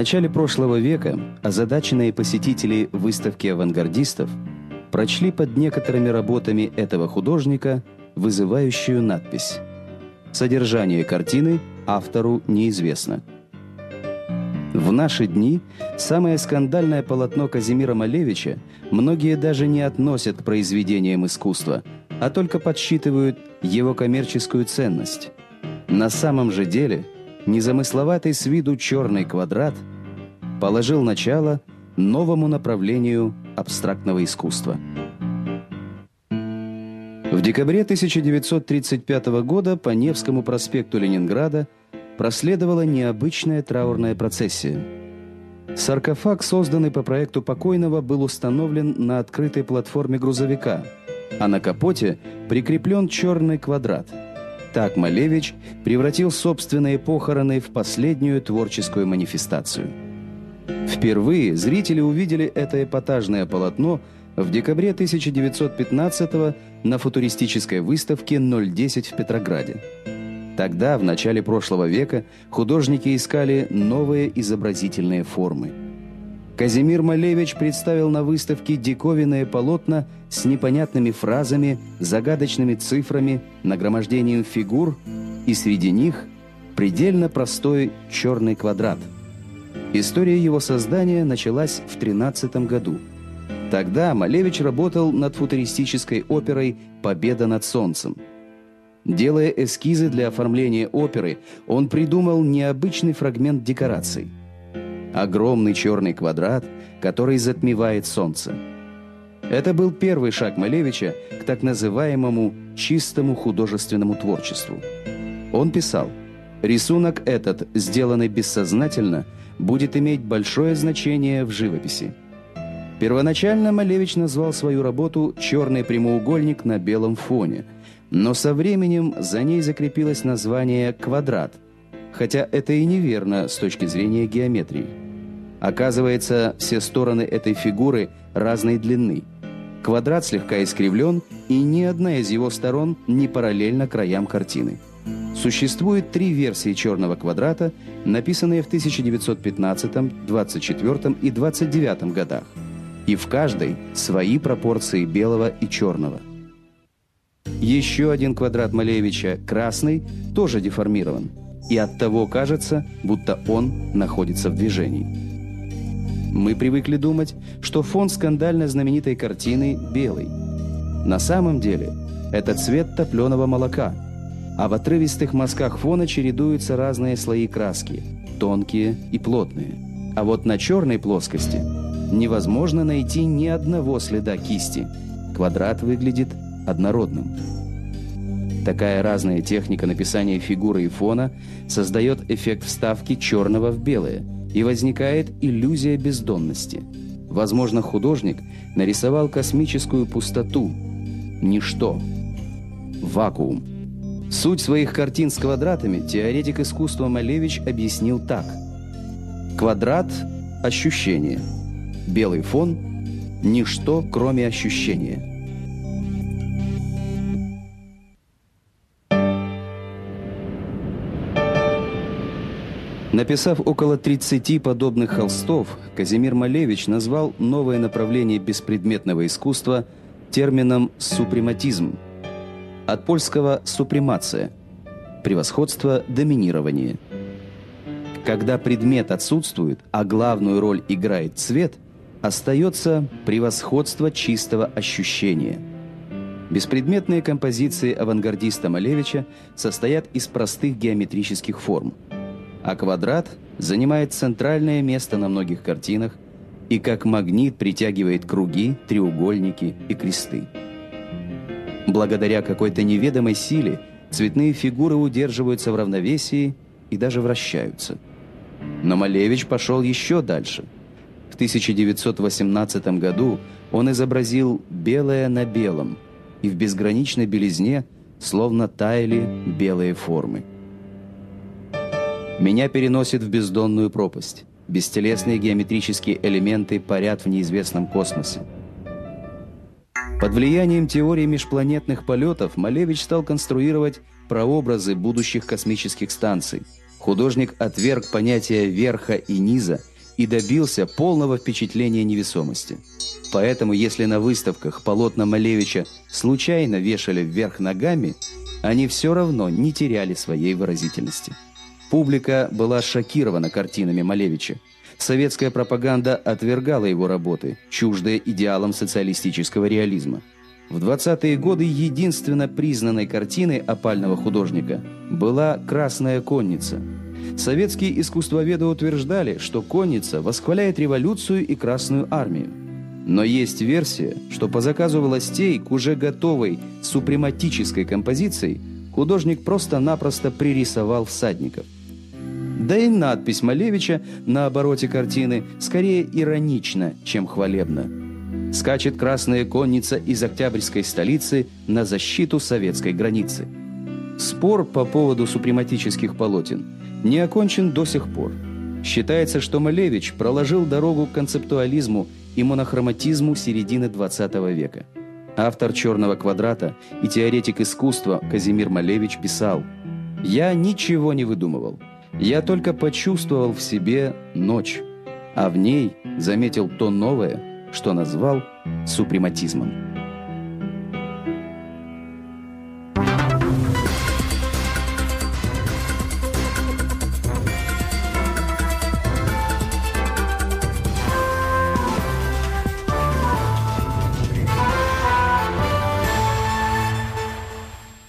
Начале прошлого века озадаченные посетители выставки авангардистов прочли под некоторыми работами этого художника вызывающую надпись. Содержание картины автору неизвестно. В наши дни самое скандальное полотно Казимира Малевича многие даже не относят к произведениям искусства, а только подсчитывают его коммерческую ценность. На самом же деле незамысловатый с виду черный квадрат положил начало новому направлению абстрактного искусства. В декабре 1935 года по Невскому проспекту Ленинграда проследовала необычная траурная процессия. Саркофаг, созданный по проекту покойного, был установлен на открытой платформе грузовика, а на капоте прикреплен черный квадрат. Так Малевич превратил собственные похороны в последнюю творческую манифестацию. Впервые зрители увидели это эпатажное полотно в декабре 1915 на футуристической выставке 010 в Петрограде. Тогда, в начале прошлого века, художники искали новые изобразительные формы. Казимир Малевич представил на выставке диковинные полотна с непонятными фразами, загадочными цифрами, нагромождением фигур, и среди них предельно простой черный квадрат. История его создания началась в 13 году. Тогда Малевич работал над футуристической оперой «Победа над солнцем». Делая эскизы для оформления оперы, он придумал необычный фрагмент декораций. Огромный черный квадрат, который затмевает солнце. Это был первый шаг Малевича к так называемому чистому художественному творчеству. Он писал, «Рисунок этот, сделанный бессознательно, будет иметь большое значение в живописи». Первоначально Малевич назвал свою работу «Черный прямоугольник на белом фоне», но со временем за ней закрепилось название «квадрат», хотя это и неверно с точки зрения геометрии. Оказывается, все стороны этой фигуры разной длины. Квадрат слегка искривлен, и ни одна из его сторон не параллельна краям картины. Существует три версии черного квадрата, написанные в 1915, 24 и 29 годах. И в каждой свои пропорции белого и черного – еще один квадрат Малевича, красный, тоже деформирован. И оттого кажется, будто он находится в движении. Мы привыкли думать, что фон скандально знаменитой картины белый. На самом деле это цвет топленого молока, а в отрывистых мазках фона чередуются разные слои краски, тонкие и плотные. А вот на черной плоскости невозможно найти ни одного следа кисти. Квадрат выглядит однородным. Такая разная техника написания фигуры и фона создает эффект вставки черного в белое, и возникает иллюзия бездонности. Возможно, художник нарисовал космическую пустоту, ничто, вакуум. Суть своих картин с квадратами теоретик искусства Малевич объяснил так. Квадрат – ощущение. Белый фон – ничто, кроме ощущения. Написав около 30 подобных холстов, Казимир Малевич назвал новое направление беспредметного искусства термином «супрематизм». От польского «супремация» – превосходство, доминирование. Когда предмет отсутствует, а главную роль играет цвет, остается превосходство чистого ощущения. Беспредметные композиции авангардиста Малевича состоят из простых геометрических форм – а квадрат занимает центральное место на многих картинах и как магнит притягивает круги, треугольники и кресты. Благодаря какой-то неведомой силе цветные фигуры удерживаются в равновесии и даже вращаются. Но Малевич пошел еще дальше. В 1918 году он изобразил белое на белом, и в безграничной белизне словно таяли белые формы. Меня переносит в бездонную пропасть. Бестелесные геометрические элементы парят в неизвестном космосе. Под влиянием теории межпланетных полетов Малевич стал конструировать прообразы будущих космических станций. Художник отверг понятия верха и низа и добился полного впечатления невесомости. Поэтому, если на выставках полотна Малевича случайно вешали вверх ногами, они все равно не теряли своей выразительности. Публика была шокирована картинами Малевича. Советская пропаганда отвергала его работы, чуждые идеалам социалистического реализма. В 20-е годы единственно признанной картиной опального художника была «Красная конница». Советские искусствоведы утверждали, что конница восхваляет революцию и Красную армию. Но есть версия, что по заказу властей к уже готовой супрематической композиции художник просто-напросто пририсовал всадников – да и надпись Малевича на обороте картины скорее иронична, чем хвалебна. Скачет красная конница из октябрьской столицы на защиту советской границы. Спор по поводу супрематических полотен не окончен до сих пор. Считается, что Малевич проложил дорогу к концептуализму и монохроматизму середины XX века. Автор «Черного квадрата» и теоретик искусства Казимир Малевич писал «Я ничего не выдумывал. Я только почувствовал в себе ночь, а в ней заметил то новое, что назвал супрематизмом.